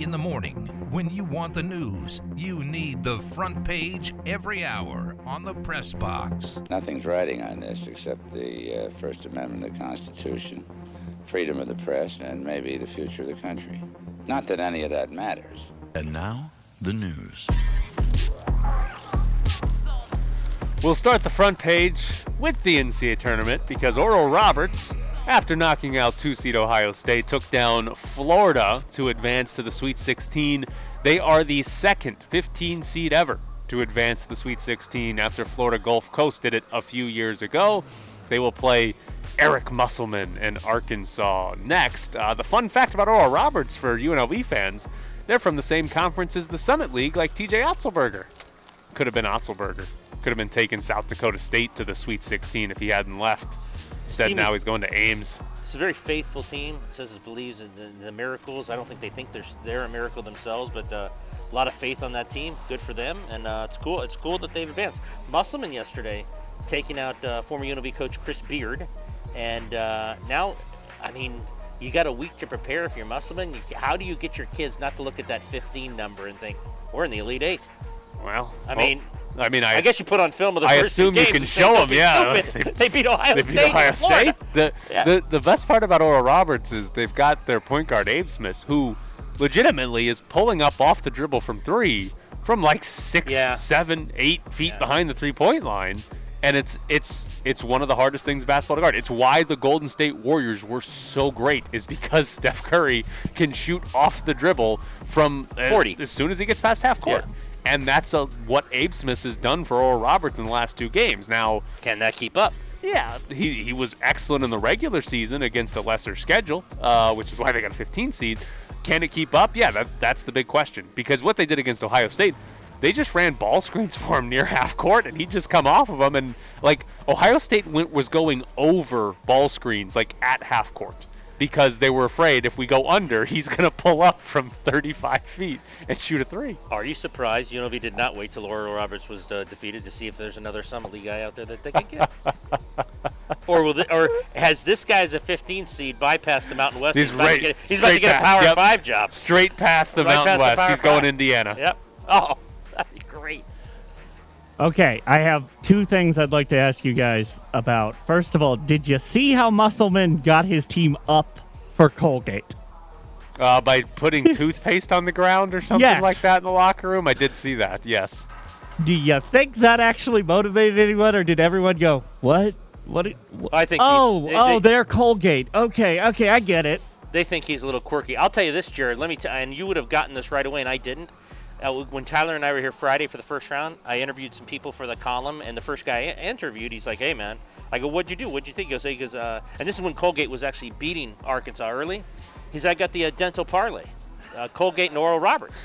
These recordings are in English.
In the morning, when you want the news, you need the front page every hour on the press box. Nothing's riding on this except the uh, First Amendment of the Constitution, freedom of the press, and maybe the future of the country. Not that any of that matters. And now, the news. We'll start the front page with the NCAA tournament because Oral Roberts, after knocking out two seed Ohio State, took down Florida to advance to the Sweet 16. They are the second 15 seed ever to advance to the Sweet 16 after Florida Gulf Coast did it a few years ago. They will play Eric Musselman and Arkansas next. Uh, the fun fact about Oral Roberts for UNLV fans, they're from the same conference as the Summit League, like TJ Otzelberger. Could have been Otzelberger. Could have been taking South Dakota State to the Sweet 16 if he hadn't left. Instead, now is- he's going to Ames. It's a very faithful team. It says it believes in the, the miracles. I don't think they think they're they're a miracle themselves, but uh, a lot of faith on that team. Good for them, and uh, it's cool. It's cool that they've advanced. Musselman yesterday taking out uh, former UNLV coach Chris Beard, and uh, now, I mean, you got a week to prepare if you're Musselman. You, how do you get your kids not to look at that 15 number and think we're in the Elite Eight? Well, I oh, mean, I mean, I, I guess you put on film of the I first assume you can show "Don't 'em, be yeah." stupid." they beat Ohio they State. beat Ohio. State. The, Yeah. the the best part about Oral Roberts is they've got their point guard Abmas, who legitimately is pulling up off the dribble from three from like six, Yeah. seven, eight feet Yeah. behind the three point line. And it's it's it's one of the hardest things in basketball to guard. It's why the Golden State Warriors were so great, is because Steph Curry can shoot off the dribble from uh, 40. as soon as he gets past half court. Yeah. And that's a, what Abmas has done for Oral Roberts in the last two games. Now, Can that keep up? yeah, he, he was excellent in the regular season against a lesser schedule, uh, which is why they got a 15 seed. Can it keep up? Yeah, that, that's the big question. Because what they did against Ohio State, they just ran ball screens for him near half court, and he'd just come off of them. And like Ohio State went, was going over ball screens like at half court because they were afraid if we go under, he's gonna pull up from 35 feet and shoot a three. Are you surprised UNLV did not wait till Oral Roberts was uh, defeated to see if there's another Summit League guy out there that they could get? or will the, or has this guy as a 15 seed bypassed the Mountain West? He's about right- to get, he's about to get a Power yep. Five job. Straight past the Right Mountain the West. Power he's going Five. Indiana. Yep. Oh, that'd be great. Okay, I have two things I'd like to ask you guys about. First of all, did you see how Musselman got his team up for Colgate? Uh, by putting toothpaste on the ground or something Yes. like that in the locker room. I did see that. Yes. Do you think that actually motivated anyone, or did everyone go, "What? What? it- wh- I think. he- oh, they, oh, they, they're Colgate. Okay, okay, I get it. they think he's a little quirky. I'll tell you this, Jared. Let me tell, and you would have gotten this right away, and I didn't. Uh, when Tyler and I were here Friday for the first round, I interviewed some people for the column, and the first guy I interviewed, he's like, "Hey, man," I go, "What'd you do? What'd you think?" He goes, "He goes, uh," and this is when Colgate was actually beating Arkansas early. He's, "I got the uh, dental parlay, uh, Colgate and Oral Roberts,"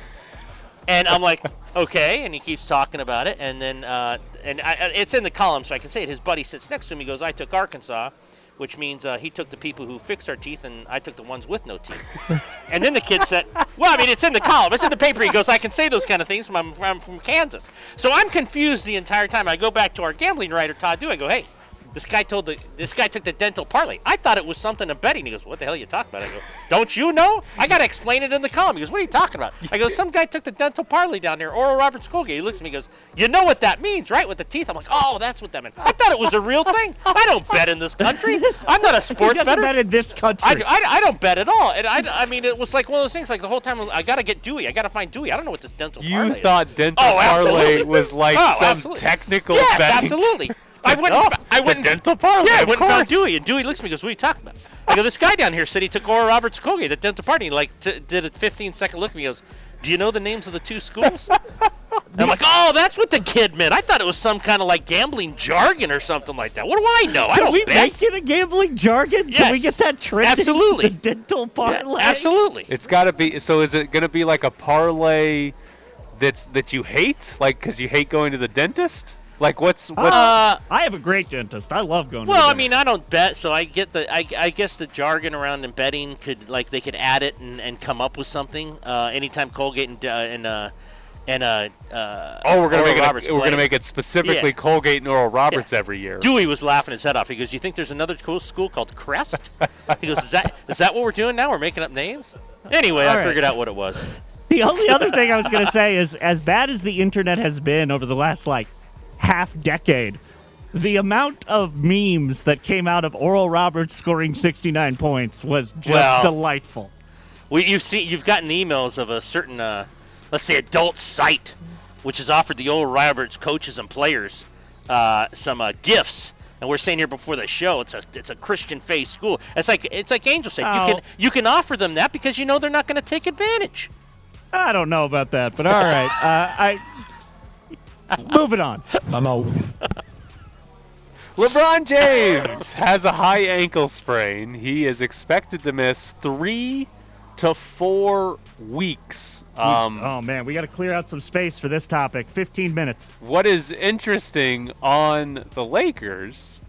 and I'm like, "Okay," and he keeps talking about it, and then uh, and I- it's in the column, so I can say it. His buddy sits next to him. He goes, "I took Arkansas." Which means uh, he took the people who fix our teeth, and I took the ones with no teeth. And then the kid said, "Well, I mean, it's in the column, it's in the paper." He goes, "I can say those kind of things from I'm from, Kansas." So I'm confused the entire time. I go back to our gambling writer Todd Dew. I go, "Hey, this guy told the this guy took the dental parlay. I thought it was something to betting." He goes, "What the hell are you talking about?" I go, "Don't you know? I gotta explain it in the column." He goes, "What are you talking about?" I go, "Some guy took the dental parlay down there, Oral Roberts Colgate." He looks at me, and goes, "You know what that means, right? With the teeth." I'm like, "Oh, that's what that meant." I thought it was a real thing. I don't bet in this country. I'm not a He sports doesn't bettor. bet in this country. I, I, I don't bet at all. And I, I mean, it was like one of those things. Like the whole time, I gotta get Dewey. I gotta find Dewey. I don't know what this dental You parlay is. thought dental Oh, parlay was like Oh, some absolutely. technical Yes, betting. absolutely. I went. Oh, I the went. dental parlay. Yeah, I of went and found. Dewey, and Dewey looks at me and goes, "What are you talking about?" I go, "This guy down here said he took Oral Roberts Colgate, the dental party." Like t- did a 15 second look at me. He goes, "Do you know the names of the two schools?" And I'm like, "Oh, that's what the kid meant. I thought it was some kind of like gambling jargon or something like that. What do I know? I Can don't we bet." make it a gambling jargon? Can we get that trending? absolutely. The dental Yeah, parlay. absolutely. It's got to be. So is it going to be like a parlay that's that you hate, like because you hate going to the dentist? Like what's what's Uh, I have a great dentist. I love going. Well, to I mean, I don't bet, so I get the. I, I guess the jargon around embedding could like they could add it and, and come up with something. Uh, anytime Colgate and uh, and uh, and uh, uh, oh we're gonna Oral make Roberts it. We're gonna make it specifically Yeah. Colgate and Oral Roberts every year. Dewey was laughing his head off. He goes, "You think there's another cool school called Crest?" he goes, "Is that is that what we're doing now? We're making up names." Anyway, All I right. figured out what it was. The only other thing I was going to say is as bad as the internet has been over the last like half decade, the amount of memes that came out of Oral Roberts scoring 69 points was just Well- delightful. Well, you see, you've gotten emails of a certain, uh, let's say, adult site, which has offered the Oral Roberts coaches and players uh, some uh, gifts. And we're saying here before the show, it's a it's a Christian faith school. It's like it's like Angel said, you Oh. can you can offer them that because you know they're not going to take advantage. I don't know about that, but all right. Uh, I moving on. I'm out. LeBron James has a high ankle sprain. He is expected to miss three to four weeks. Um, oh man, we got to clear out some space for this topic. 15 minutes. what is interesting on the Lakers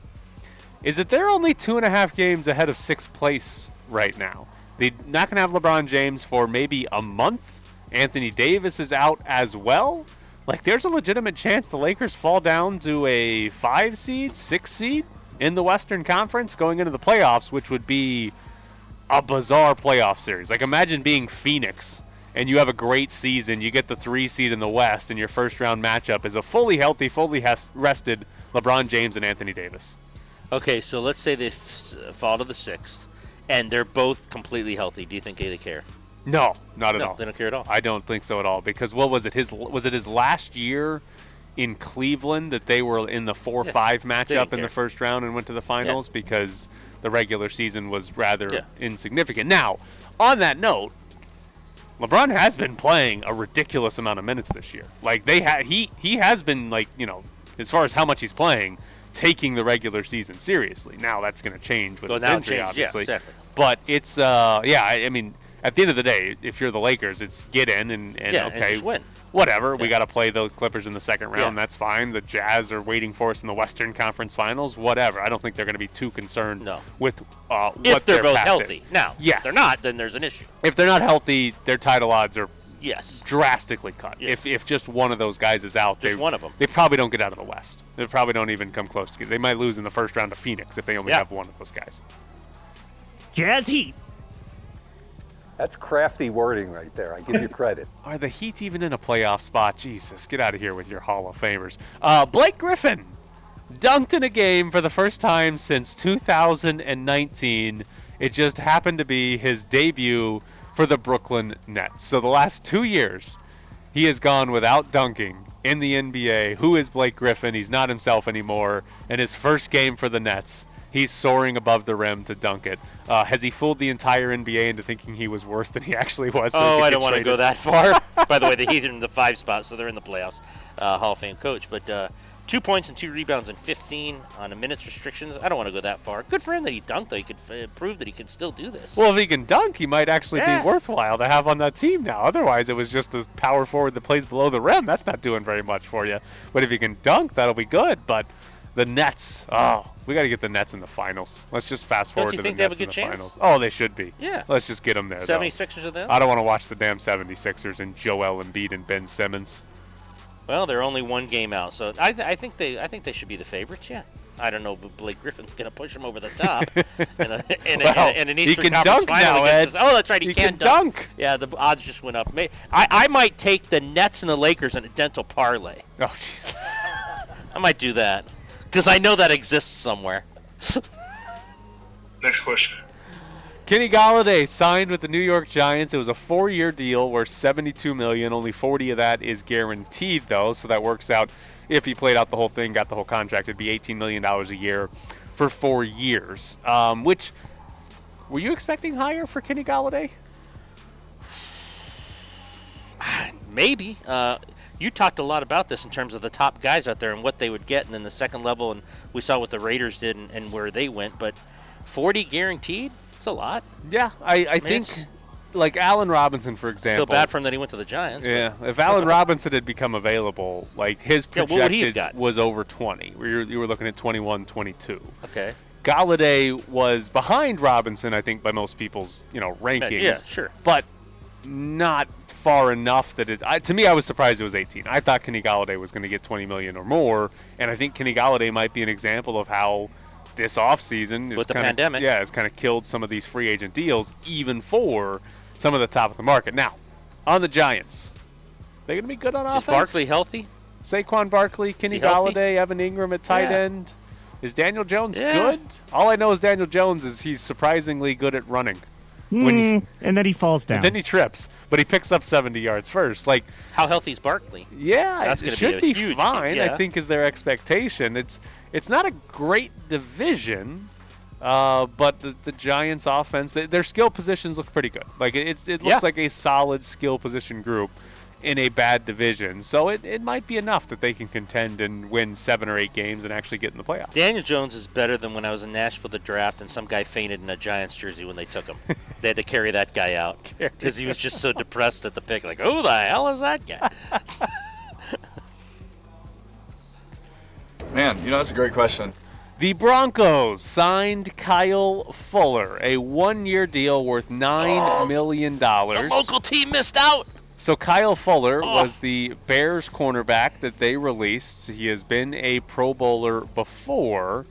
is that they're only two and a half games ahead of sixth place right now. They're not going to have LeBron James for maybe a month. Anthony Davis is out as well. Like, there's a legitimate chance the Lakers fall down to a five seed, six seed in the Western Conference going into the playoffs, which would be a bizarre playoff series. Like, imagine being Phoenix and you have a great season. You get the three seed in the West, and your first round matchup is a fully healthy, fully rested LeBron James and Anthony Davis. Okay, so let's say they f- fall to the sixth, and they're both completely healthy. Do you think they care? No, not at no, all. they don't care at all. I don't think so at all. Because what was it? His was it his last year in Cleveland that they were in the four Yeah, five they matchup in the first round and went to the finals because the regular season was rather Yeah. insignificant. Now, on that note, LeBron has been playing a ridiculous amount of minutes this year. Like they ha- he he has been like you know as far as how much he's playing, taking the regular season seriously. Now that's going to change with Well, his injury, changed. Yeah, obviously. exactly. But it's uh yeah, I, I mean at the end of the day, if you're the Lakers, it's get in and, and yeah, and okay, just win. whatever. We got to play the Clippers in the second round. Yeah. That's fine. The Jazz are waiting for us in the Western Conference Finals. Whatever. I don't think they're going to be too concerned No. with uh, If what they're their both path healthy. is. Now, Yes. if they're not, then there's an issue. If they're not healthy, their title odds are Yes. drastically cut. Yes. If if just one of those guys is out, Just they, one of 'em. They probably don't get out of the West. They probably don't even come close to. They might lose in the first round to Phoenix if they only Yeah. have one of those guys. Jazz Heat. That's crafty wording right there. I give you credit. Are the Heat even in a playoff spot? Jesus, get out of here with your Hall of Famers. Uh, Blake Griffin dunked in a game for the first time since 2019. It just happened to be his debut for the Brooklyn Nets. So the last two years, he has gone without dunking in the NBA. Who is Blake Griffin? He's not himself anymore. And his first game for the Nets, he's soaring above the rim to dunk it. Uh, has he fooled the entire NBA into thinking he was worse than he actually was? so Oh, I don't want to go that far. By the way, the Heat are in the five spot, so they're in the playoffs. Uh, Hall of Fame coach, but uh, two points and two rebounds and 15 on a minutes restrictions. I don't want to go that far. Good for him that he dunked, though. He could uh, prove that he can still do this. Well, if he can dunk, he might actually Yeah. be worthwhile to have on that team now. Otherwise, it was just a power forward that plays below the rim. That's not doing very much for you. But if he can dunk, that'll be good. But the Nets, oh, we got to get the Nets in the finals. Let's just fast forward to the they have Nets a in the chance? finals. Oh, they should be. yeah. Let's just get them there. though. 76ers are them? I don't want to watch the damn 76ers and Joel Embiid and Ben Simmons. Well, they're only one game out, so I, th- I think they I think they should be the favorites. Yeah. I don't know, but Blake Griffin's gonna push them over the top in, a, in, a, Well, in, an he Eastern can Conference dunk final now, against Ed. us. Oh, that's right, he, He can, can dunk. Yeah, the odds just went up. May, I, I might take the Nets and the Lakers in a dental parlay. Oh, Jesus. I might do that because I know that exists somewhere. Next question. Kenny Golladay signed with the New York Giants. It was a four-year deal worth 72 million. Only 40 of that is guaranteed, though, so that works out. If he played out the whole thing, got the whole contract, it'd be 18 million dollars a year for four years. Um, which were you expecting higher for Kenny Golladay? Maybe. Uh, you talked a lot about this in terms of the top guys out there and what they would get, and then the second level, and we saw what the Raiders did and, and where they went. But 40 guaranteed, it's a lot. Yeah, I, I think like Allen Robinson, for example. Feel bad for him that he went to the Giants. but- Yeah, if Allen Robinson had become available, like his Yeah, what would he have projected got? was over 20. You were, you were looking at 21, 22. Okay. Golladay was behind Robinson, I think, by most people's you know rankings. Yeah, sure. but not far enough that it. I, to me, I was surprised it was 18. I thought Kenny Golladay was going to get 20 million or more, and I think Kenny Golladay might be an example of how this offseason is With the kinda, pandemic. yeah, has kind of killed some of these free agent deals, even for some of the top of the market. Now, on the Giants. they're gonna be good on offense. Is Barkley healthy? Saquon Barkley, Kenny? Golladay, Evan Engram at tight Yeah. end. Is Daniel Jones Yeah. good? All I know is Daniel Jones is he's surprisingly good at running. When you- and then he falls down. And then he trips, but he picks up 70 yards first. Like, How healthy is Barkley? yeah, That's it gonna be should be, huge- fine. yeah. I think is their expectation. It's it's not a great division, uh, but the, the Giants' offense, they, their skill positions look pretty good. Like it, it's- it looks Yeah. like a solid skill position group in a bad division. So it, it might be enough that they can contend and win seven or eight games and actually get in the playoffs. Daniel Jones is better than when I was in Nashville the draft and some guy fainted in a Giants jersey when they took him. they had to carry that guy out because he was just so depressed at the pick. Like, who the hell is that guy? Man, you know, that's a great question. The Broncos signed Kyle Fuller, a one-year deal worth nine oh, million the dollars. local team missed out. So Kyle Fuller Oh. was the Bears cornerback that they released. He has been a Pro Bowler before,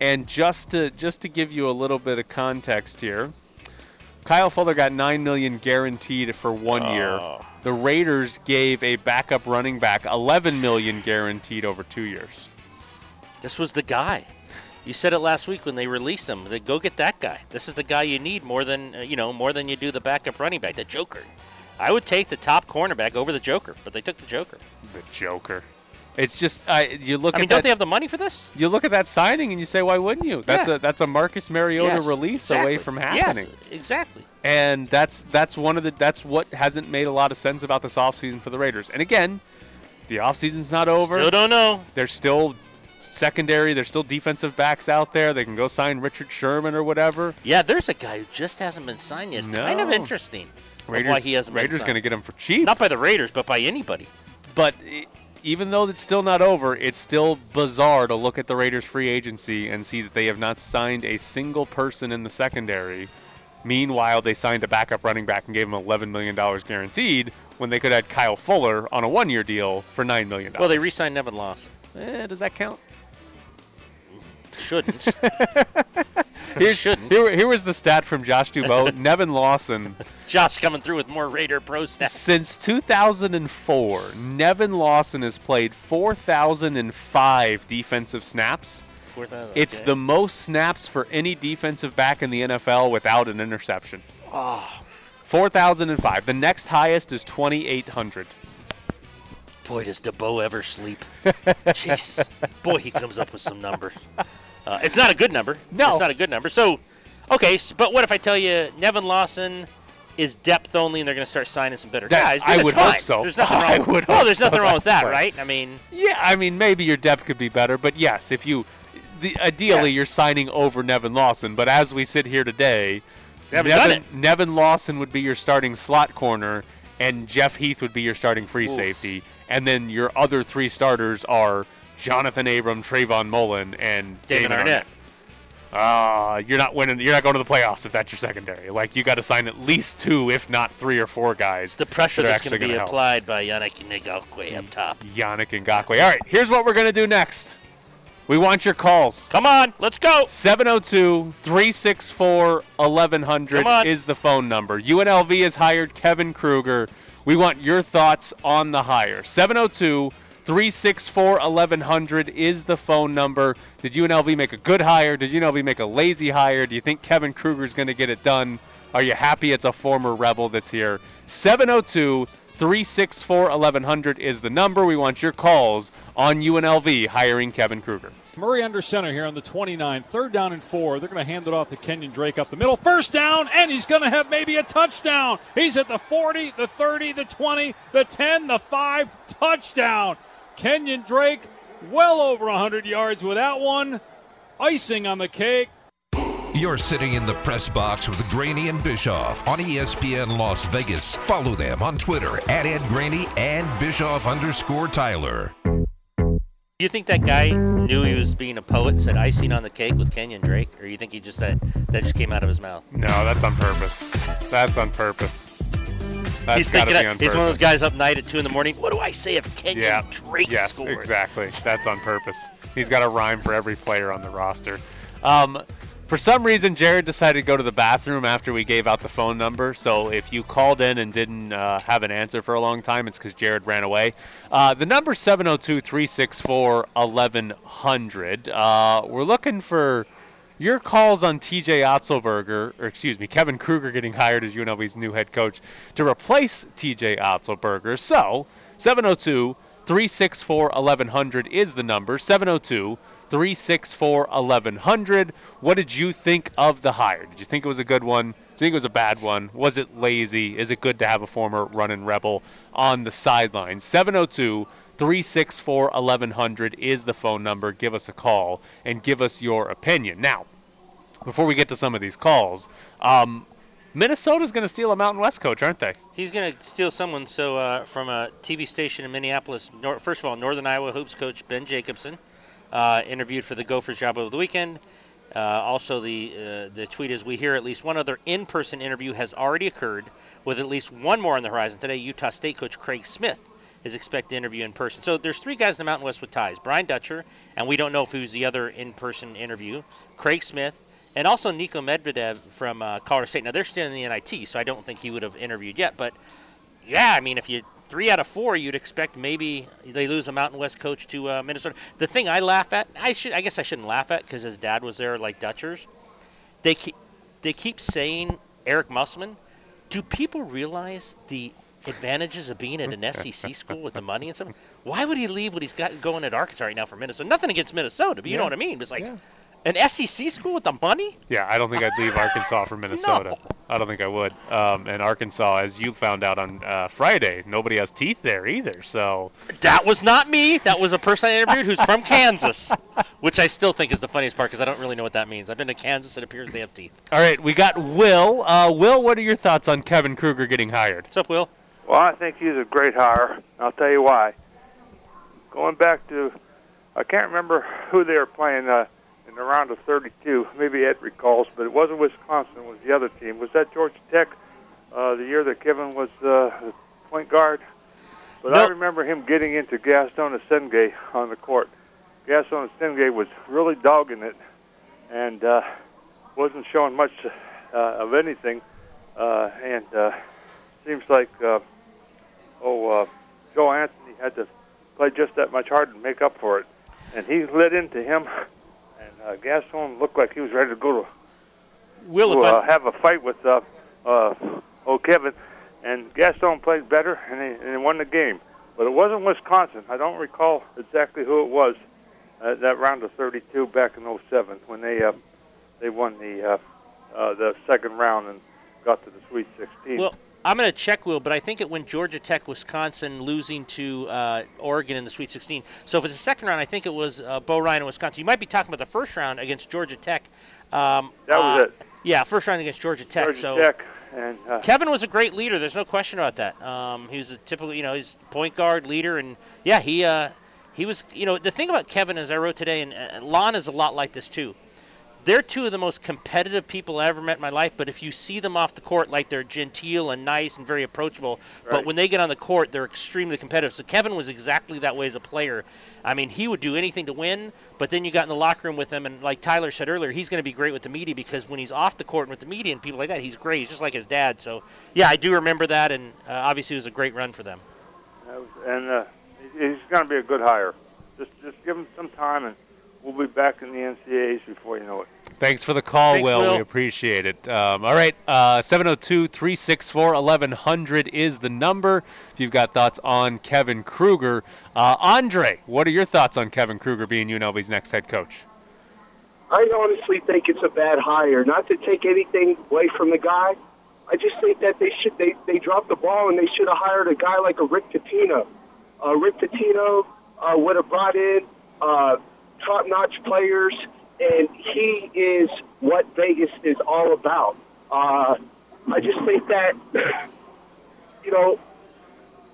and just to just to give you a little bit of context here, Kyle Fuller got nine million guaranteed for one year. Oh. The Raiders gave a backup running back 11 million guaranteed over two years. This was the guy. You said it last week when they released him. They go get that guy. This is the guy you need more than uh, you know more than you do the backup running back, the Joker. I would take the top cornerback over the Joker, but they took the Joker. The Joker. It's just I you look I at mean, that, don't they have the money for this? you look at that signing and you say, why wouldn't you? That's Yeah. a that's a Marcus Mariota Yes, release exactly. away from happening. Yes, exactly. And that's that's one of the that's what hasn't made a lot of sense about this offseason for the Raiders. And again, the offseason's not over. Still don't know. There's still secondary, there's still defensive backs out there. They can go sign Richard Sherman or whatever. Yeah, there's a guy who just hasn't been signed yet. Kind of No. interesting. Raiders why he hasn't been Raiders going to get him for cheap. Not by the Raiders, but by anybody. But even though it's still not over, it's still bizarre to look at the Raiders free agency and see that they have not signed a single person in the secondary. Meanwhile, they signed a backup running back and gave him $11 million guaranteed when they could add Kyle Fuller on a one-year deal for $9 million. Well, they re-signed Nevin Lawson. eh, does that count? Shouldn't. Here, shouldn't. Here, here was the stat from Josh Dubow. Nevin Lawson, Josh coming through with more Raider Pro stats. since 2004, Nevin Lawson has played 4,005 defensive snaps. Fourth out of- It's okay. the most snaps for any defensive back in the NFL without an interception. Ah. Oh, 4,005. The next highest is 2,800. boy, does Dubow ever sleep? Jesus, boy, he comes up with some numbers. Uh, it's not a good number. No. it's not a good number. So, okay, but what if I tell you Nevin Lawson is depth only, and they're going to start signing some better That- guys? I Then it's would hope so. There's nothing wrong. I with, well, there's nothing so. wrong with that, That's right? I mean, Yeah, I mean, maybe your depth could be better, but yes, if you. The, ideally, you're signing over Nevin Lawson, but as we sit here today, They haven't done Nevin, Nevin Lawson would be your starting slot corner, and Jeff Heath would be your starting free Oof. safety, and then your other three starters are Johnathan Abram, Trayvon Mullen, and Damon Damon Arnette. Ah, you're not winning. You're not going to the playoffs if that's your secondary. Like you got to sign at least two, if not three or four guys. the pressure that that's going to be gonna help. applied by Yannick Ngakoue up top. Yannick Ngakoue. All right, here's what we're gonna do next. We want your calls. Come on, let's go. 702-364-1100 is the phone number. UNLV has hired Kevin Kruger. We want your thoughts on the hire. 702-364-1100 is the phone number. Did UNLV make a good hire? Did UNLV make a lazy hire? Do you think Kevin Kruger is going to get it done? Are you happy it's a former Rebel that's here? 702 364 1100 is the number. We want your calls on UNLV hiring Kevin Kruger. Murray under center here on the 29. Third down and four. They're going to hand it off to Kenyon Drake up the middle. First down, and he's going to have maybe a touchdown. He's at the 40, the 30, the 20, the 10, the 5. Touchdown. Kenyon Drake well over 100 yards with that one. Icing on the cake. You're sitting in the press box with Graney and Bischoff on ESPN Las Vegas. Follow them on Twitter at Ed Graney and Bischoff underscore Tyler. Do you think that guy knew he was being a poet said icing on the cake with Kenyon Drake, or you think he just that that just came out of his mouth? No, that's on purpose. That's on purpose. That's he's thinking be on he's one of those guys up night at two in the morning. What do I say if Kenyon Yeah. Drake yes, scores? exactly. That's on purpose. He's got a rhyme for every player on the roster. Um, For some reason, Jared decided to go to the bathroom after we gave out the phone number. So if you called in and didn't uh, have an answer for a long time, it's because Jared ran away. Uh, the number 702 364 1100. Uh, we're looking for your calls on TJ Otzelberger, or excuse me, Kevin Kruger getting hired as UNLV's new head coach to replace TJ Otzelberger. So 702 364 1100 is the number. 702 364 1100. What did you think of the hire? Did you think it was a good one? Do you think it was a bad one? Was it lazy? Is it good to have a former running rebel on the sideline? 702 364 1100 is the phone number. Give us a call and give us your opinion. Now, before we get to some of these calls, um, Minnesota's going to steal a Mountain West coach, aren't they? He's going to steal someone. So uh, from a TV station in Minneapolis, nor- first of all, Northern Iowa hoops coach Ben Jacobson uh, interviewed for the Gophers job over the weekend. Uh, also, the uh, the tweet is: We hear at least one other in-person interview has already occurred, with at least one more on the horizon today. Utah State coach Craig Smith is expected to interview in person. So there's three guys in the Mountain West with ties: Brian Dutcher, and we don't know if who's the other in-person interview. Craig Smith, and also Niko Medved from uh, Colorado State. Now they're still in the NIT, so I don't think he would have interviewed yet. But yeah, I mean, if you three out of four, you'd expect maybe they lose a Mountain West coach to uh, Minnesota. The thing I laugh at, I should, I guess I shouldn't laugh at because his dad was there, like Dutchers. They keep, they keep saying Eric Musselman. Do people realize the advantages of being at an SEC school with the money and stuff? Why would he leave what he's got going at Arkansas right now for Minnesota? Nothing against Minnesota, but you Yeah. know what I mean. It's like Yeah. an SEC school with the money. Yeah, I don't think I'd leave Arkansas for Minnesota. I don't think I would. Um, and Arkansas, as you found out on uh, Friday, nobody has teeth there either. So That was not me. That was a person I interviewed who's from Kansas, which I still think is the funniest part because I don't really know what that means. I've been to Kansas. It appears they have teeth. All right, we got Will. Uh, Will, what are your thoughts on Kevin Kruger getting hired? What's up, Will? Well, I think he's a great hire. I'll tell you why. Going back to, I can't remember who they were playing uh, in the round of 32. Maybe Ed recalls, but it wasn't Wisconsin. It was the other team. Was that Georgia Tech? Uh, the year that Kevin was uh, the point guard. But I remember him getting into Gaston Essengue on the court. Gaston Essengue was really dogging it, and uh, wasn't showing much uh, of anything. Uh, and uh, seems like uh, oh, uh, Joe Anthony had to play just that much harder to make up for it. And he lit into him, and uh, Gaston looked like he was ready to go to, Will, to uh, I, have a fight with uh, uh, old Kevin. And Gaston played better, and he, and he won the game. But it wasn't Wisconsin. I don't recall exactly who it was uh, that round of 32 back in 07 when they uh, they won the uh, uh, the second round and got to the Sweet 16. Well, I'm going to check, Will, but I think it went Georgia Tech, Wisconsin losing to uh, Oregon in the Sweet 16. So if it's the second round, I think it was uh, Bo Ryan and Wisconsin. You might be talking about the first round against Georgia Tech. Um, that was uh, it. Yeah, first round against Georgia Tech. Georgia so Tech and uh, Kevin was a great leader. There's no question about that. Um, he was a typical, you know, he's point guard leader, and yeah, he uh, he was, you know, the thing about Kevin, as I wrote today, and Lon is a lot like this too. They're two of the most competitive people I ever met in my life. But if you see them off the court, like they're genteel and nice and very approachable, but when they get on the court, they're extremely competitive. So Kevin was exactly that way as a player. I mean, he would do anything to win. But then you got in the locker room with him, and like Tyler said earlier, he's going to be great with the media because when he's off the court and with the media and people like that, he's great. He's just like his dad. So yeah, I do remember that, and uh, obviously it was a great run for them. And uh, he's going to be a good hire. Just just give him some time, and we'll be back in the NCAAs before you know it. Thanks for the call, Thanks, Will. Will. We appreciate it. Um, all right, uh, 702-364-1100 is the number. If you've got thoughts on Kevin Kruger, uh, Andre, what are your thoughts on Kevin Kruger being UNLV's next head coach? I honestly think it's a bad hire. Not to take anything away from the guy, I just think that they should they they dropped the ball and they should have hired a guy like a Rick Pitino. Uh, Rick Pitino uh, would have brought in uh, top-notch players, and he is what Vegas is all about. Uh, I just think that you know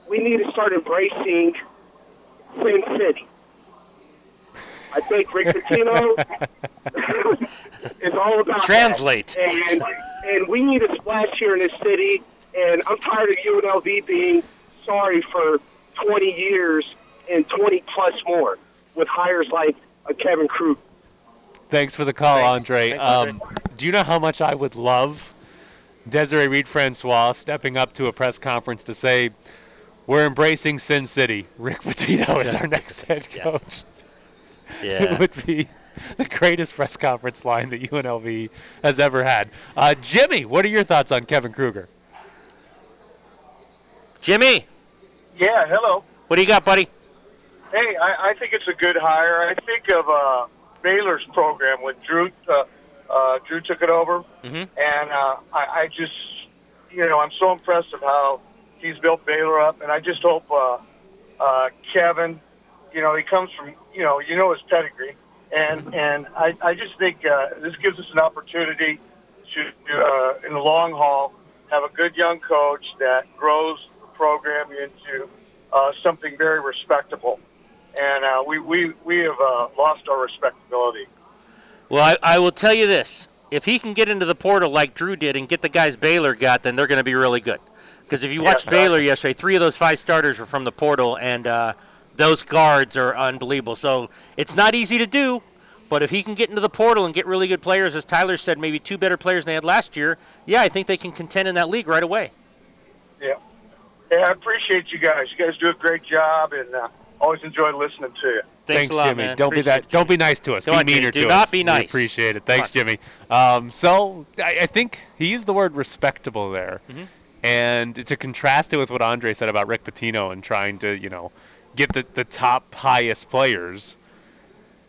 we need to start embracing Sin City. I think Rick Pitino is all about. Translate. And and we need a splash here in this city. And I'm tired of UNLV being sorry for 20 years and 20 plus more with hires like Kevin Krug. Thanks for the call, Thanks. Andre. Thanks, Andre. Um, do you know how much I would love Desiree Reed Francois stepping up to a press conference to say, "We're embracing Sin City. Rick Pitino is our next head Yes. coach." Yeah. It would be the greatest press conference line that UNLV has ever had. Uh, Jimmy, what are your thoughts on Kevin Kruger? Jimmy, Yeah, hello. what do you got, buddy? Hey, I, I think it's a good hire. I think of uh, Baylor's program when Drew uh, uh, Drew took it over, Mm-hmm. and uh, I, I just, you know, I'm so impressed of how he's built Baylor up, and I just hope uh, uh, Kevin, you know, he comes from, you know, you know his pedigree, and and I, I just think uh, this gives us an opportunity to, uh, in the long haul, have a good young coach that grows the program into uh, something very respectable. And uh, we, we, we have uh, lost our respectability. Well, I, I will tell you this: if he can get into the portal like Drew did and get the guys Baylor got, then they're going to be really good. Because if you watched Yeah. Baylor yesterday, three of those five starters were from the portal, and uh, those guards are unbelievable. So it's not easy to do, but if he can get into the portal and get really good players, as Tyler said, maybe two better players than they had last year, yeah, I think they can contend in that league right away. Yeah. Hey, I appreciate you guys. You guys do a great job, and uh, always enjoy listening to you. Thanks, a lot, Jimmy. man. Don't be Appreciate that. Don't be nice to us. Come be on, Jimmy. meaner Do to not us. be We nice. appreciate it. Thanks, Jimmy. Um, so I, I think he used the word respectable there, Mhm. and to contrast it with what Andre said about Rick Pitino and trying to, you know, get the the top highest players.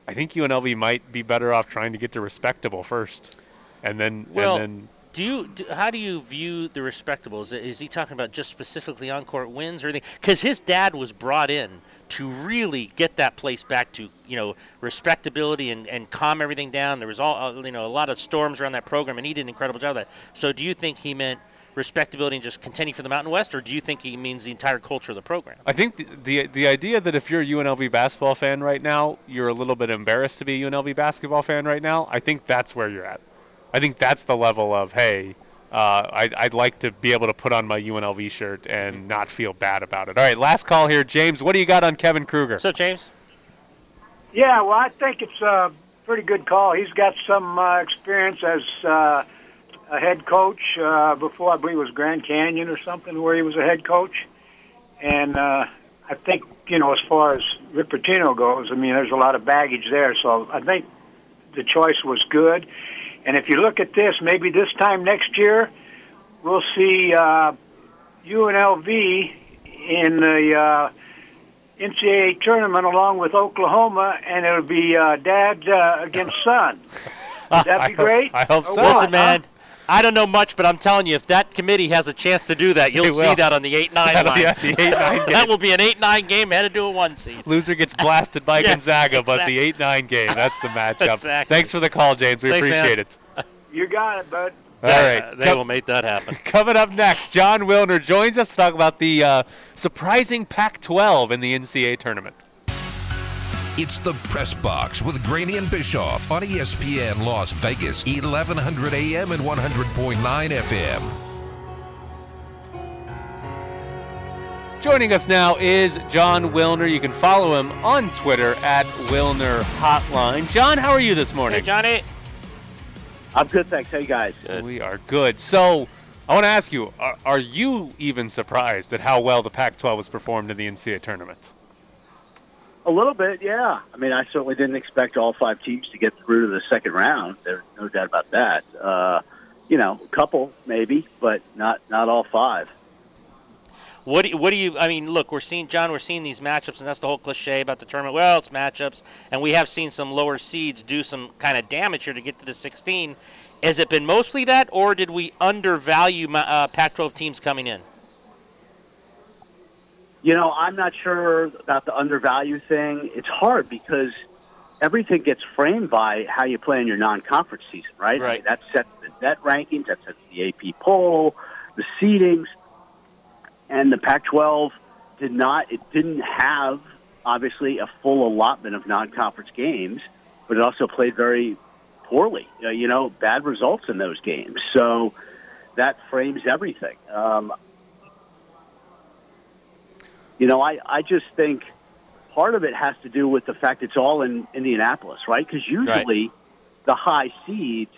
I think UNLV might be better off trying to get to respectable first, and then Well, and then Do you? Do, how do you view the respectable? Is, it, is he talking about just specifically on-court wins or anything? Because his dad was brought in to really get that place back to you know respectability and, and calm everything down. There was all uh, you know a lot of storms around that program, and he did an incredible job of that. So do you think he meant respectability and just contending for the Mountain West, or do you think he means the entire culture of the program? I think the, the the idea that if you're a UNLV basketball fan right now, you're a little bit embarrassed to be a UNLV basketball fan right now. I think that's where you're at. I think that's the level of hey, uh, I'd, I'd like to be able to put on my UNLV shirt and not feel bad about it. All right, last call here, James. What do you got on Kevin Kruger? So James, Yeah, well, I think it's a pretty good call. He's got some uh, experience as uh, a head coach uh, before, I believe it was Grand Canyon or something, where he was a head coach. And uh, I think, you know, as far as Rick Pitino goes, I mean, there's a lot of baggage there. So I think the choice was good. And if you look at this, maybe this time next year, we'll see uh, UNLV in the uh, NCAA tournament along with Oklahoma, and it'll be uh, dad uh, against son. Would that I be hope- great? I hope so. listen, man. Huh? I don't know much, but I'm telling you, if that committee has a chance to do that, you'll see that on the eight nine That'll line. be at the 8-9 that will be an eight nine game headed to do a one seed. Loser gets blasted by Yeah, Gonzaga, but the 8-9 game, that's the matchup. Exactly. Thanks for the call, James. We Thanks, man. appreciate it. You got it, bud. All Yeah, right. they Come- will make that happen. Coming up next, Jon Wilner joins us to talk about the uh, surprising Pac-12 in the NCAA tournament. It's the Press Box with Graney and Bischoff on ESPN Las Vegas, 1100 AM and 100.9 FM. Joining us now is Jon Wilner. You can follow him on Twitter at Wilner Hotline. John, how are you this morning? Hey, Johnny. I'm good, thanks. Hey, you guys? We are good. So, I want to ask you: are, are you even surprised at how well the Pac-12 has performed in the NCAA tournament? A little bit, yeah. I mean, I certainly didn't expect all five teams to get through to the second round. There's no doubt about that. Uh, you know, a couple maybe, but not not all five. What do, what do you? I mean, look, we're seeing John. We're seeing these matchups, and that's the whole cliche about the tournament. Well, it's matchups, and we have seen some lower seeds do some kind of damage here to get to the 16. Has it been mostly that, or did we undervalue uh, Pac-12 teams coming in? You know, I'm not sure about the undervalue thing. It's hard because everything gets framed by how you play in your non-conference season, right? I mean, that sets the net rankings, that sets the AP poll, the seedings, and the Pac-12 did not. It didn't have obviously a full allotment of non-conference games, but it also played very poorly. You know, bad results in those games. So that frames everything. Um, you know, I, I just think part of it has to do with the fact it's all in Indianapolis, right? Because usually the high seeds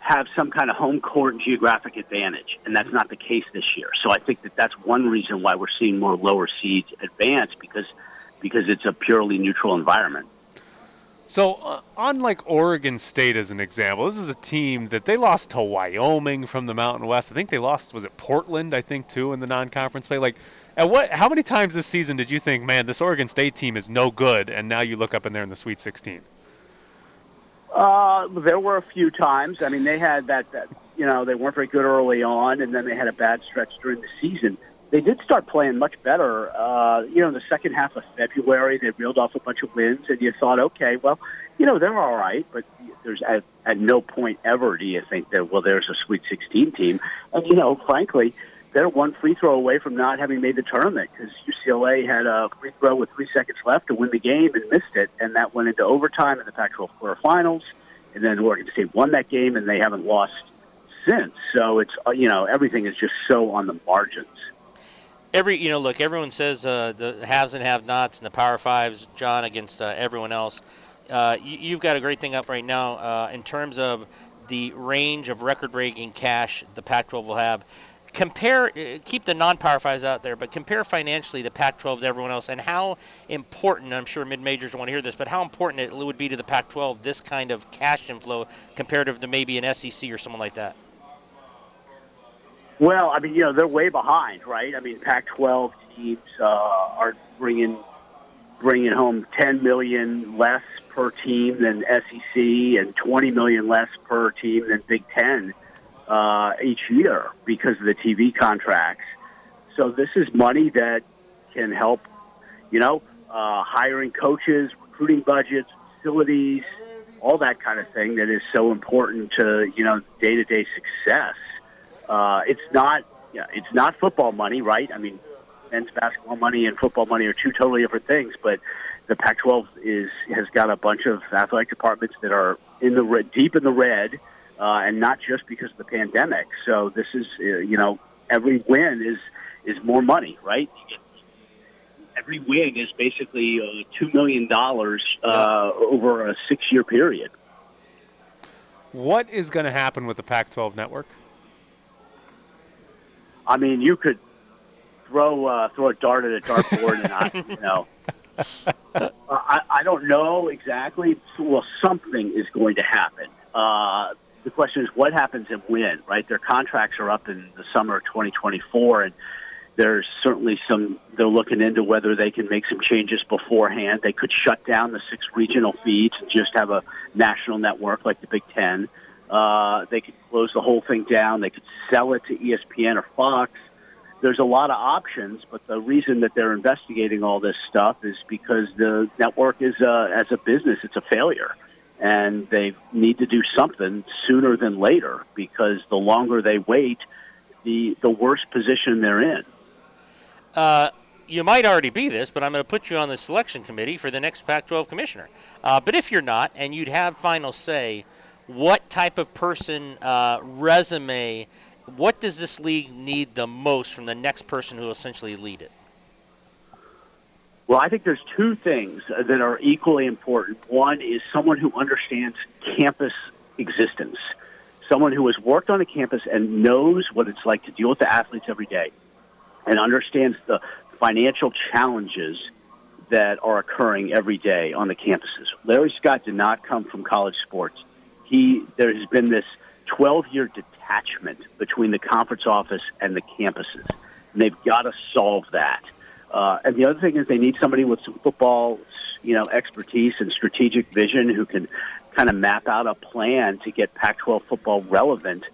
have some kind of home court and geographic advantage, and that's not the case this year. So I think that that's one reason why we're seeing more lower seeds advance because because it's a purely neutral environment. So, uh, on like Oregon State as an example, this is a team that they lost to Wyoming from the Mountain West. I think they lost was it Portland, I think too in the non-conference play. Like, at what? How many times this season did you think, man, this Oregon State team is no good, and now you look up and they're in the Sweet 16? Uh, there were a few times. I mean, they had that, that you know they weren't very good early on, and then they had a bad stretch during the season. They did start playing much better. Uh, you know, in the second half of February, they reeled off a bunch of wins, and you thought, okay, well, you know, they're all right, but there's at, at no point ever do you think that well, there's a Sweet 16 team, and you know, frankly. They're one free throw away from not having made the tournament because UCLA had a free throw with three seconds left to win the game and missed it, and that went into overtime in the Pac-12 quarterfinals. And then Oregon State won that game, and they haven't lost since. So it's uh, you know everything is just so on the margins. Every you know, look, everyone says uh, the haves and have-nots and the Power Fives, John against uh, everyone else. Uh, you, you've got a great thing up right now uh, in terms of the range of record-breaking cash the Pac-12 will have compare uh, keep the non-power fives out there but compare financially the pac 12 to everyone else and how important i'm sure mid-majors want to hear this but how important it would be to the pac 12 this kind of cash inflow comparative to maybe an sec or someone like that? Well i mean you know they're way behind right? I mean pac 12 teams uh, are bringing bringing home 10 million less per team than sec and 20 million less per team than big 10 uh, each year because of the TV contracts. So this is money that can help, you know, uh, hiring coaches, recruiting budgets, facilities, all that kind of thing that is so important to you know day to day success. Uh, it's not, yeah, it's not football money, right? I mean, men's basketball money and football money are two totally different things, but the Pac-12 is has got a bunch of athletic departments that are in the red, deep in the red uh, and not just because of the pandemic. So this is, uh, you know, every win is is more money, right? Every win is basically uh, two million dollars uh, over a six-year period. What is going to happen with the Pac-12 network? I mean, you could throw uh, throw a dart at a dartboard, and I, you know, uh, I, I don't know exactly. Well, something is going to happen. Uh, the question is what happens and when, right? Their contracts are up in the summer of 2024, and there's certainly some. They're looking into whether they can make some changes beforehand. They could shut down the six regional feeds and just have a national network like the Big Ten. Uh, they could close the whole thing down. They could sell it to ESPN or Fox. There's a lot of options, but the reason that they're investigating all this stuff is because the network is, uh, as a business, it's a failure and they need to do something sooner than later because the longer they wait, the the worse position they're in. Uh, you might already be this, but I'm going to put you on the selection committee for the next Pac-12 commissioner. Uh, but if you're not, and you'd have final say, what type of person, uh, resume, what does this league need the most from the next person who will essentially lead it? Well, I think there's two things that are equally important. One is someone who understands campus existence, someone who has worked on a campus and knows what it's like to deal with the athletes every day and understands the financial challenges that are occurring every day on the campuses. Larry Scott did not come from college sports. He there has been this 12-year detachment between the conference office and the campuses. And they've got to solve that. Uh, and the other thing is they need somebody with some football, you know, expertise and strategic vision who can kind of map out a plan to get Pac-12 football relevant.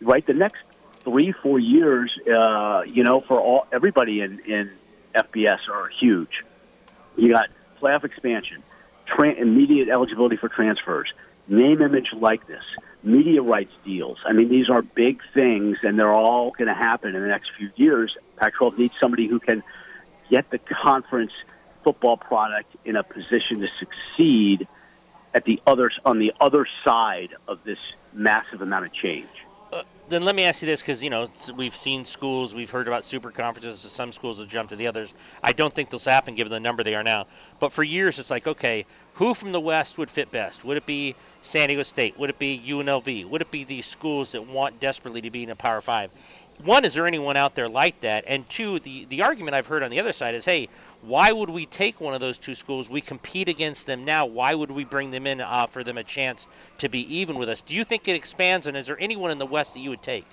Right, the next three, four years, uh, you know, for all everybody in in FBS are huge. You got playoff expansion, tra- immediate eligibility for transfers, name, image, likeness, media rights deals. I mean, these are big things, and they're all going to happen in the next few years. Pac-12 needs somebody who can get the conference football product in a position to succeed at the others on the other side of this massive amount of change. Uh, then let me ask you this, because you know we've seen schools, we've heard about super conferences. Some schools have jumped to the others. I don't think this happen given the number they are now. But for years, it's like, okay, who from the West would fit best? Would it be San Diego State? Would it be UNLV? Would it be these schools that want desperately to be in a Power Five? One, is there anyone out there like that? And two, the the argument I've heard on the other side is, hey, why would we take one of those two schools? We compete against them now. Why would we bring them in and offer them a chance to be even with us? Do you think it expands? And is there anyone in the West that you would take?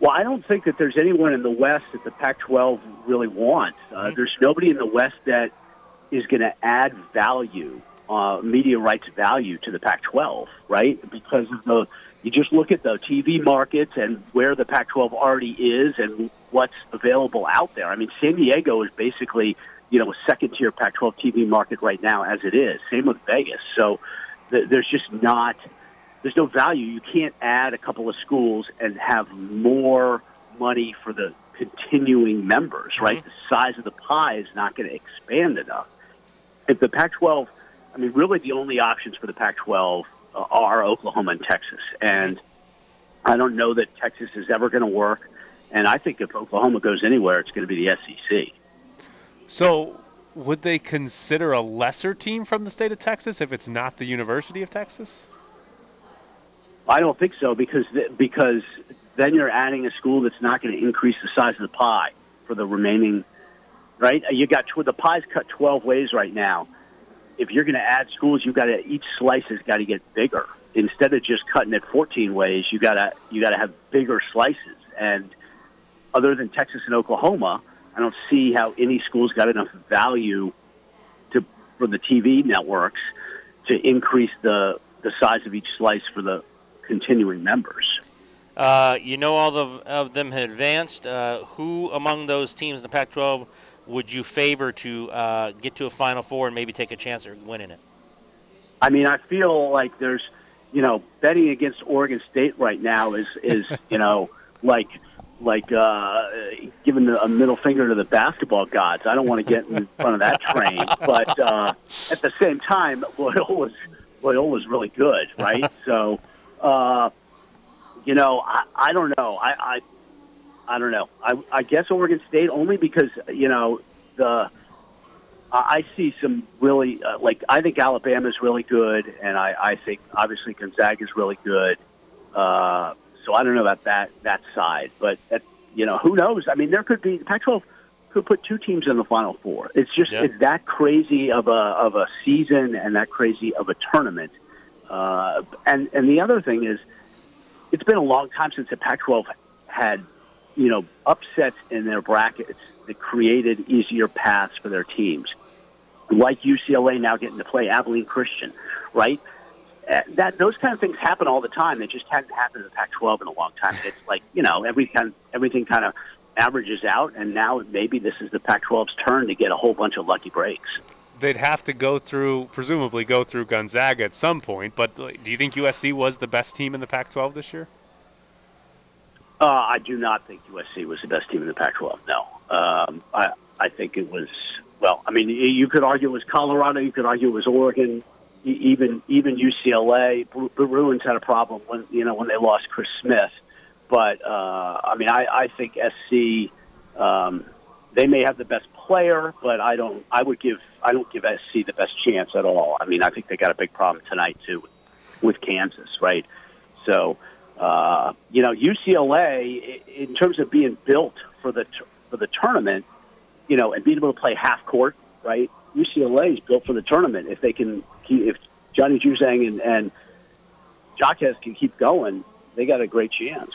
Well, I don't think that there's anyone in the West that the Pac-12 really wants. Uh, mm-hmm. There's nobody in the West that is going to add value, uh, media rights value to the Pac-12, right? Because of the you just look at the TV markets and where the Pac-12 already is and what's available out there. I mean, San Diego is basically, you know, a second-tier Pac-12 TV market right now as it is. Same with Vegas. So th- there's just not there's no value. You can't add a couple of schools and have more money for the continuing members, right? Mm-hmm. The size of the pie is not going to expand enough. If the Pac-12, I mean, really the only options for the Pac-12 are Oklahoma and Texas. And I don't know that Texas is ever going to work. And I think if Oklahoma goes anywhere, it's going to be the SEC. So, would they consider a lesser team from the state of Texas if it's not the University of Texas? I don't think so because because then you're adding a school that's not going to increase the size of the pie for the remaining. Right? You got the pie's cut 12 ways right now if you're going to add schools, you've got to each slice has got to get bigger. Instead of just cutting it 14 ways, you got to you got to have bigger slices. And other than Texas and Oklahoma, I don't see how any school's got enough value to for the TV networks to increase the the size of each slice for the continuing members. Uh, you know, all of, of them have advanced. Uh, who among those teams in the Pac-12 would you favor to uh, get to a Final Four and maybe take a chance at winning it? I mean, I feel like there's, you know, betting against Oregon State right now is is you know like like uh, giving a middle finger to the basketball gods. I don't want to get in front of that train, but uh, at the same time, Loyola's Loyola's really good, right? so, uh, you know, I, I don't know. I, I I don't know. I, I guess Oregon State only because you know the I see some really uh, like I think Alabama is really good, and I, I think obviously Gonzaga is really good. Uh, so I don't know about that that side, but at, you know who knows? I mean, there could be the Pac-12 could put two teams in the Final Four. It's just yeah. it's that crazy of a of a season and that crazy of a tournament. Uh, and and the other thing is, it's been a long time since the Pac-12 had you know, upsets in their brackets that created easier paths for their teams. Like UCLA now getting to play Abilene Christian, right? Uh, that those kind of things happen all the time. They just hadn't happened in the Pac-12 in a long time. It's like you know, every kind everything kind of averages out, and now maybe this is the Pac-12's turn to get a whole bunch of lucky breaks. They'd have to go through, presumably, go through Gonzaga at some point. But do you think USC was the best team in the Pac-12 this year? Uh, I do not think USC was the best team in the Pac-12. No, um, I I think it was. Well, I mean, you could argue it was Colorado. You could argue it was Oregon. Even even UCLA. The Bruins had a problem when you know when they lost Chris Smith. But uh, I mean, I, I think SC. Um, they may have the best player, but I don't. I would give. I don't give SC the best chance at all. I mean, I think they got a big problem tonight too, with Kansas, right? So uh, you know, UCLA, in terms of being built for the for the tournament, you know, and being able to play half court, right? UCLA is built for the tournament. If they can, if Johnny Juzang and, and Jaquez can keep going, they got a great chance.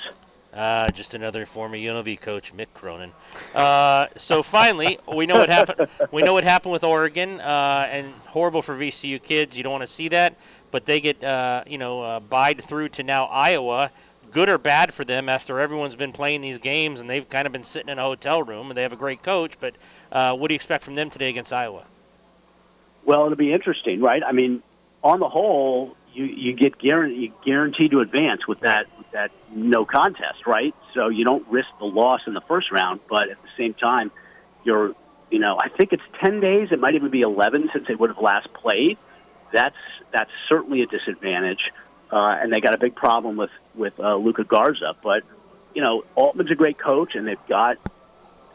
Uh, just another former UNLV coach, Mick Cronin. Uh, so finally, we know what happened. We know what happened with Oregon, uh, and horrible for VCU kids. You don't want to see that, but they get uh, you know uh, bide through to now Iowa. Good or bad for them after everyone's been playing these games and they've kind of been sitting in a hotel room and they have a great coach. But uh, what do you expect from them today against Iowa? Well, it'll be interesting, right? I mean, on the whole, you you get guaranteed, guaranteed to advance with that with that no contest, right? So you don't risk the loss in the first round, but at the same time, you're you know I think it's ten days. It might even be eleven since they would have last played. That's that's certainly a disadvantage, uh, and they got a big problem with with uh, Luka Garza. But you know, Altman's a great coach, and they've got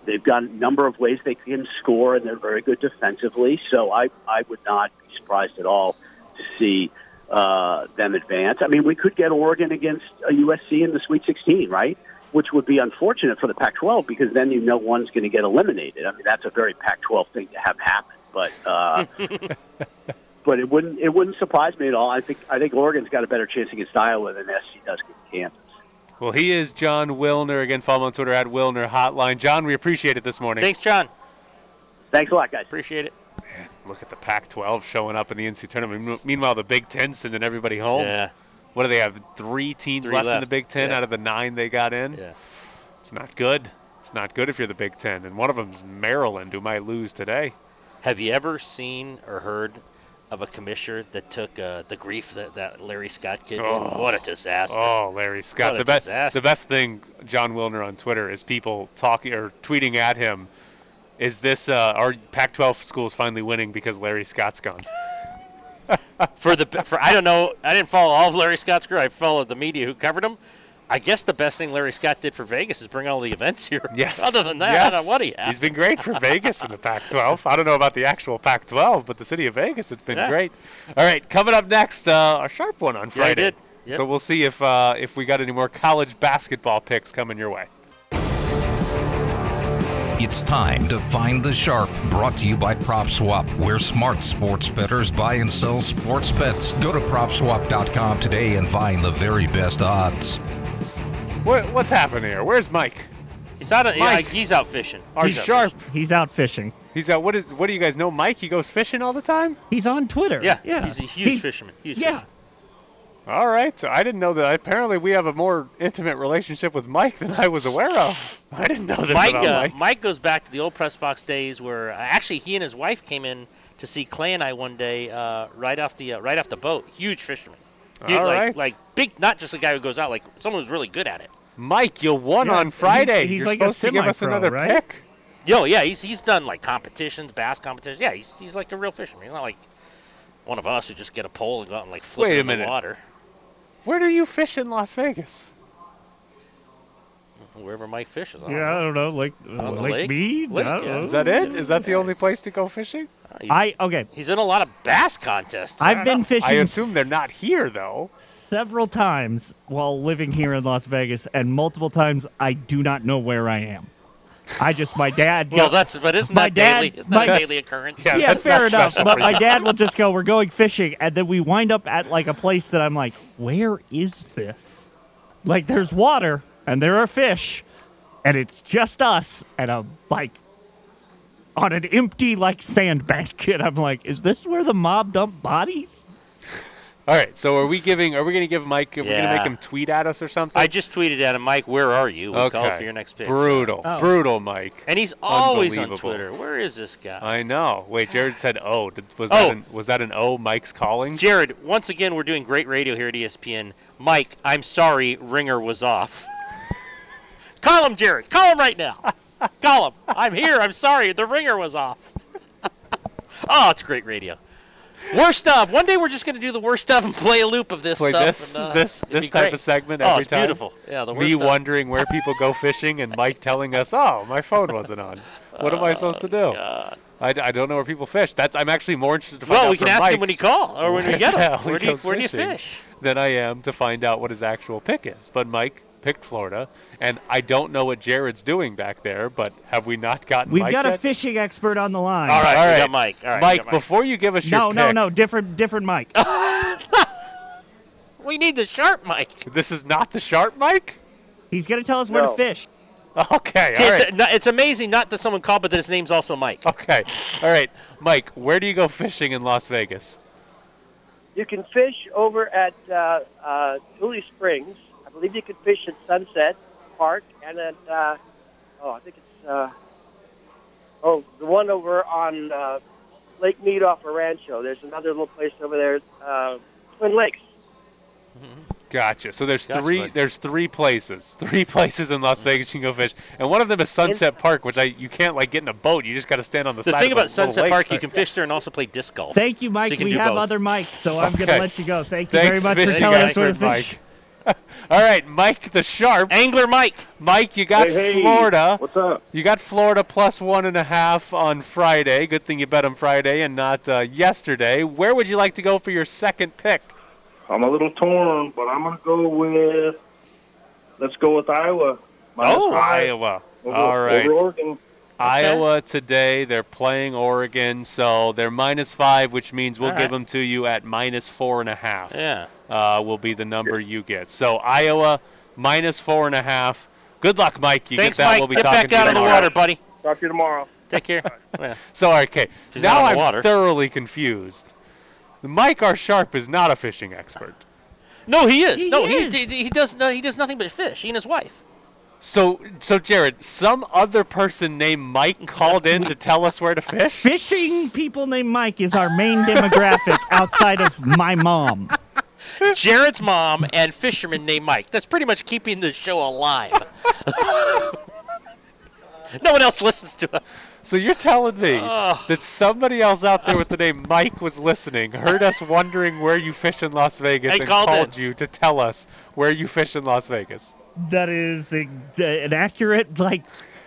they've got a number of ways they can score, and they're very good defensively. So I I would not be surprised at all to see uh, them advance. I mean, we could get Oregon against a USC in the Sweet 16, right? Which would be unfortunate for the Pac-12 because then you know one's going to get eliminated. I mean, that's a very Pac-12 thing to have happen. But uh, but it wouldn't it wouldn't surprise me at all. I think I think Oregon's got a better chance against Iowa than SC does against Kansas. Well, he is Jon Wilner. Again, follow him on Twitter at Wilner Hotline. Jon, we appreciate it this morning. Thanks, Jon. Thanks a lot, guys. Appreciate it. Look at the Pac-12 showing up in the NC tournament. Meanwhile, the Big Ten sending everybody home. Yeah. What do they have? Three teams Three left, in the Big Ten Yeah. out of the nine they got in. Yeah. It's not good. It's not good if you're the Big Ten, and one of them's Maryland, who might lose today. Have you ever seen or heard of a commissioner that took uh, the grief that, that Larry Scott kid? Oh. What a disaster! Oh, Larry Scott. What a The best, the best thing, Jon Wilner on Twitter, is people talking or tweeting at him. Is this uh, our Pac-12 schools finally winning because Larry Scott's gone? for the for I don't know. I didn't follow all of Larry Scott's career. I followed the media who covered him. I guess the best thing Larry Scott did for Vegas is bring all the events here. Yes. Other than that, I don't know what he had. He's been great for Vegas in the Pac-12. I don't know about the actual Pac-12, but the city of Vegas, it's been Yeah. great. All right, coming up next, uh, a sharp one on Yeah, I Friday. did. Yep. So we'll see if uh, if we got any more college basketball picks coming your way. It's time to find the sharp. Brought to you by PropSwap, where smart sports bettors buy and sell sports bets. Go to PropSwap.com today and find the very best odds. What, what's happening here? Where's Mike? He's out. Of, yeah, Mike. he's out fishing. He's sharp. He's out fishing. He's out. What is? What do you guys know? Mike? He goes fishing all the time. He's on Twitter. Yeah, yeah. he's a huge He- fisherman. Huge yeah. fisherman. All right. So I didn't know that. Apparently, we have a more intimate relationship with Mike than I was aware of. I didn't know this Mike, about uh, Mike. Mike goes back to the old press box days where uh, actually he and his wife came in to see Clay and I one day uh, right off the uh, right off the boat. Huge fisherman. Huge, All like, right. like big, not just a guy who goes out, like someone who's really good at it. Mike, you won Yeah, on Friday. he's- he's You're like a supposed to give us another right? pick. Yo, yeah, he's he's done like competitions, bass competitions. Yeah, he's he's like a real fisherman. He's not like one of us who just get a pole and go out and like flip Wait it a in minute. the water. Where do you fish in Las Vegas? Wherever Mike fishes. I don't Yeah, I don't know, like On the like lake? me. Lake, yeah. Is that it? Is that the only place to go fishing? Uh, I okay. he's in a lot of bass contests. I've been fishing. I assume they're not here though. several times while living here in Las Vegas, and multiple times I do not know where I am. I just my dad. well, go- that's but isn't my that dad- daily? Isn't that my- a daily occurrence? Yeah, yeah, that's fair not enough. But my dad will just go, "We're going fishing," and then we wind up at like a place that I'm like, "Where is this?" Like, there's water and there are fish, and it's just us and a bike on an empty like sandbank, and I'm like, "Is this where the mob dump bodies?" All right. So are we giving? Are we going to give Mike? Are we going to make him tweet at us or something? I just tweeted at him, Mike. Where are you? We call okay. for your next pick. Brutal. Oh. Brutal, Mike. And he's always on Unbelievable. Twitter. Where is this guy? I know. Wait, Jared said O. Did, was Oh. that an, was that an O? Mike's calling. Jared, once again, we're doing great radio here at ESPN. Mike, I'm sorry, ringer was off. Call him, Jared. Call him right now. Call him. I'm here. I'm sorry, the ringer was off. oh, it's great radio. Worst stuff. One day we're just going to do the worst stuff and play a loop of this Play stuff. this and, uh, this this type great. of segment oh, every it's time. beautiful. Yeah, the worst Me stuff. wondering where people go fishing and Mike telling us, "Oh, my phone wasn't on." What am I supposed to do? Oh, God. I, I don't know where people fish. That's I'm actually more interested to find Well, out we can ask Mike him when he call or when we get him. Where do you, where do you fish? than I am to find out what his actual pick is. But Mike picked Florida, and I don't know what Jared's doing back there. But have we not gotten We've Mike got a fishing expert on the line. All right, All we right. got Mike. All right, Mike, got Mike. before you give us your No, no, pick, no, different, different Mike. We need the sharp Mike. this is not the sharp Mike. He's gonna tell us where to fish. Okay, all it's, right. no, it's amazing not that someone called, but that his name's also Mike. Okay, all right, Mike. Where do you go fishing in Las Vegas? You can fish over at uh, uh, Tule Springs. I believe you can fish at Sunset Park and at uh, oh, I think it's uh, oh the one over on uh, Lake Mead off of Rancho. There's another little place over there, uh, Twin Lakes. Gotcha. So there's Gotcha, three. Mike. There's three places. Three places in Las Vegas you can go fish, and one of them is Sunset Park, which I you can't like get in a boat. You just got to stand on the, The side. thing of a about Sunset. Park, you can fish there and also play disc golf. Thank you, Mike. So you we have both. other Mike, so I'm gonna let you go. Thank you Thanks, very much for telling us where to fish. Mike. All right, Mike the Sharp. Angler Mike. Mike, you got Hey, hey. Florida. What's up? You got Florida plus one and a half on Friday. Good thing you bet on Friday and not uh, yesterday. Where would you like to go for your second pick? I'm a little torn, but I'm gonna go with. Let's go with Iowa. Minus Oh, five Iowa. over- All right. Over Oregon. Iowa today, they're playing Oregon, so they're minus five, which means we'll All give them to you at minus four and a half. Yeah. Uh, will be the number you get. So Iowa minus four and a half. Good luck, Mike. You Thanks, get that. Mike. We'll be Get talking back to you out on the water, buddy. Talk to you tomorrow. Take care. Yeah. So okay, She's now not on the I'm water. thoroughly confused. Mike R. Sharp is not a fishing expert. No, he is. He no, is. He, he he does no, he does nothing but fish. He and his wife. So, so Jared, some other person named Mike called in to tell us where to fish. Fishing people named Mike is our main demographic outside of my mom. Jared's mom and fisherman named Mike. That's pretty much keeping the show alive. no one else listens to us. So you're telling me Ugh. that somebody else out there with the name Mike was listening, heard us wondering where you fish in Las Vegas, And and called called you to tell us where you fish in Las Vegas. That is a, an accurate like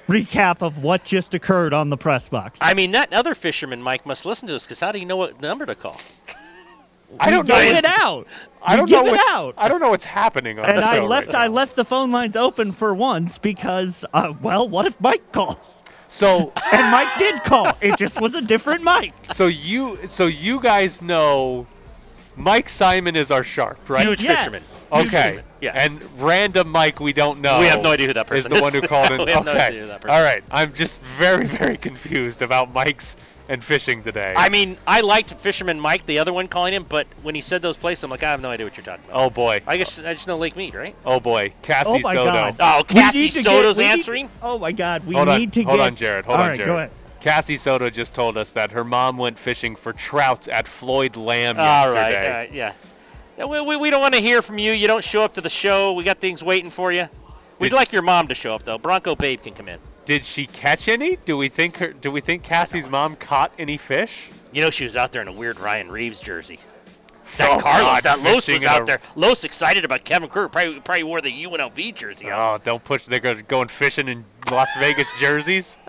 recap of what just occurred on the press box. I mean, that other fisherman Mike must listen to us because how do you know what number to call? I don't we know. it out. I don't give know it what's, out. I don't know what's happening on and the I show left right I left the phone lines open for once because uh, well, what if Mike calls? So and Mike did call. It just was a different Mike. So you so you guys know Mike Simon is our sharp, right? Huge Yes. fisherman. Okay. fisherman. Yeah. And random Mike we don't know. We have no idea who that person is. the one who called in. We have no idea who that person All right. I'm just very very confused about Mike's and fishing today. I mean, I liked fisherman Mike, the other one calling him, but when he said those places, I'm like, I have no idea what you're talking about. oh boy. I guess I just know Lake Mead, right? Oh boy. Cassie oh my Soto. god. Oh, Cassie need to Soto's need- answering? oh my god, we hold on. need to hold get Hold on, Jared. Hold All on, right, Jared. go ahead. Cassie Soto just told us that her mom went fishing for trout at Floyd Lamb All right, yesterday. all right, yeah. yeah we, we, we don't want to hear from you. You don't show up to the show. We got things waiting for you. We'd Did- like your mom to show up though. Bronco Babe can come in. Did she catch any? Do we think her? Do we think Cassie's mom caught any fish? You know she was out there in a weird Ryan Reaves jersey. That Oh, Carlos, God, that Los was out a- there. Los excited about Kevin Kerr. Probably, probably wore the UNLV jersey. out. Oh, don't push. They're going fishing in Las Vegas jerseys.